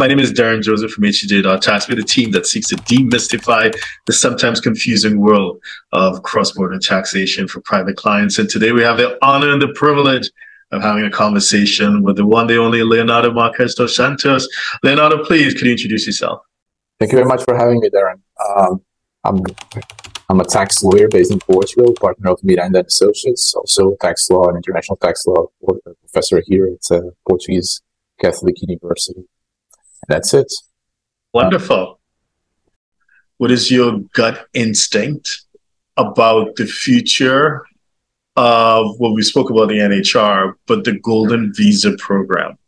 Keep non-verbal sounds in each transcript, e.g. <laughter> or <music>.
My name is Derren Joseph from HTJ.tax. We're the team that seeks to demystify the sometimes confusing world of cross-border taxation for private clients. And today we have the honor and the privilege of having a conversation with the one, the only Leonardo Marques dos Santos. Leonardo, please, could you introduce yourself? Thank you very much for having me, Derren. Um, I'm I'm a tax lawyer based in Portugal, partner of Miranda and Associates, also tax law and international tax law professor here at uh, Portuguese Catholic University. That's it. Wonderful. What is your gut instinct about the future of what well, we spoke about the NHR, but the Golden Visa program?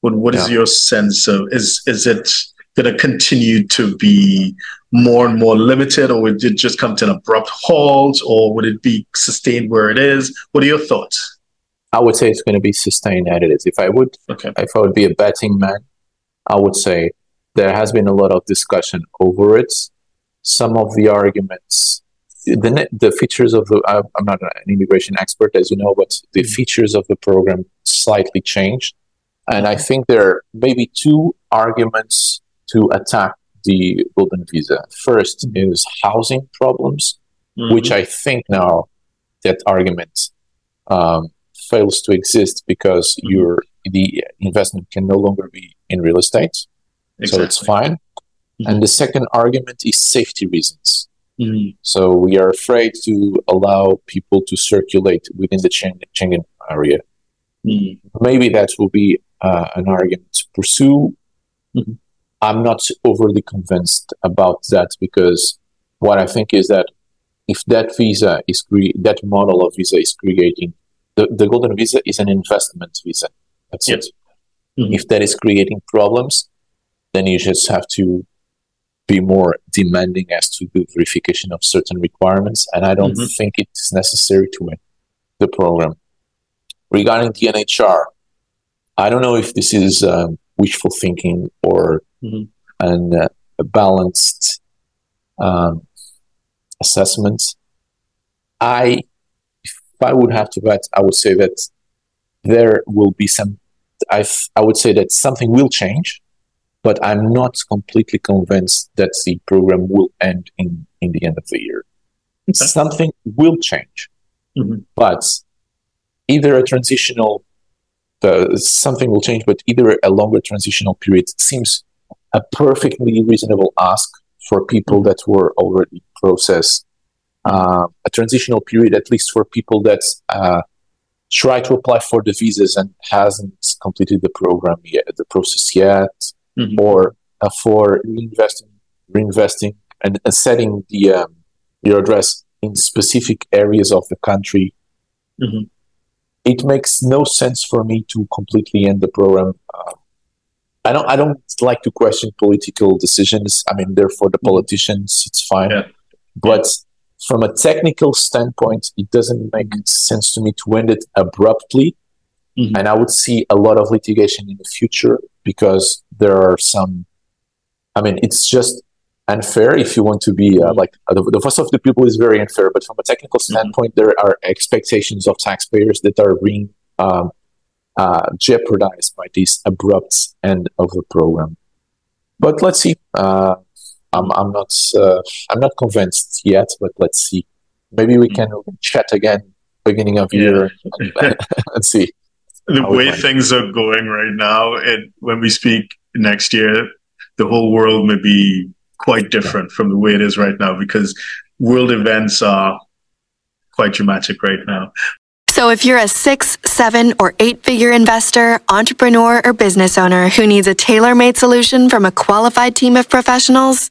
What what is yeah. your sense of is is it going to continue to be more and more limited, or would it just come to an abrupt halt, or would it be sustained where it is? What are your thoughts? I would say it's going to be sustained as it is. If I would, okay. if I would be a betting man, I would say there has been a lot of discussion over it. Some of the arguments, the the features of the I'm not an immigration expert, as you know, but the mm-hmm. features of the program slightly changed, and I think there are maybe two arguments to attack the golden visa. 1st mm-hmm. is housing problems, mm-hmm. which I think now that argument um, fails to exist because mm-hmm. your the investment can no longer be in real estate, exactly. so it's fine. Mm-hmm. And the second argument is safety reasons. Mm-hmm. So we are afraid to allow people to circulate within the Schengen area. Mm-hmm. Maybe that will be uh, an argument to pursue. Mm-hmm. I'm not overly convinced about that because what I think is that if that visa is cre- that model of visa is creating the, the golden visa is an investment visa. That's yes. it. Mm-hmm. If that is creating problems, then you just have to be more demanding as to the verification of certain requirements. And I don't mm-hmm. think it's necessary to win the program. Regarding the NHR, I don't know if this is um, wishful thinking or mm-hmm. an, uh, a balanced um, assessment. I, if I would have to bet, I would say that there will be some. I I would say that something will change, but I'm not completely convinced that the program will end in in the end of the year. Okay. Something will change, mm-hmm. but either a transitional uh, something will change, but either a longer transitional period seems a perfectly reasonable ask for people that were already processed. Uh, a transitional period, at least for people that uh, try to apply for the visas and hasn't completed the program yet, the process yet, mm-hmm. or uh, for reinvesting, reinvesting and setting the um, your address in specific areas of the country. Mm-hmm it makes no sense for me to completely end the program. Uh, I don't. I don't like to question political decisions. I mean, they're for the politicians. It's fine, yeah. but from a technical standpoint, it doesn't make sense to me to end it abruptly. Mm-hmm. And I would see a lot of litigation in the future because there are some. I mean, it's just unfair if you want to be uh, like uh, the, the first of the people is very unfair but from a technical mm-hmm. standpoint mm-hmm. there are expectations of taxpayers that are being um, uh, jeopardized by this abrupt end of the program but let's see uh, I'm, I'm not uh, I'm not convinced yet but let's see. Maybe we can chat again beginning of year. And, and <laughs> see the way things are going right now and when we speak next year the whole world may be quite different from the way it is right now because world events are quite dramatic right now. So, if you're a six, seven, or eight figure investor, entrepreneur, or business owner who needs a tailor made solution from a qualified team of professionals,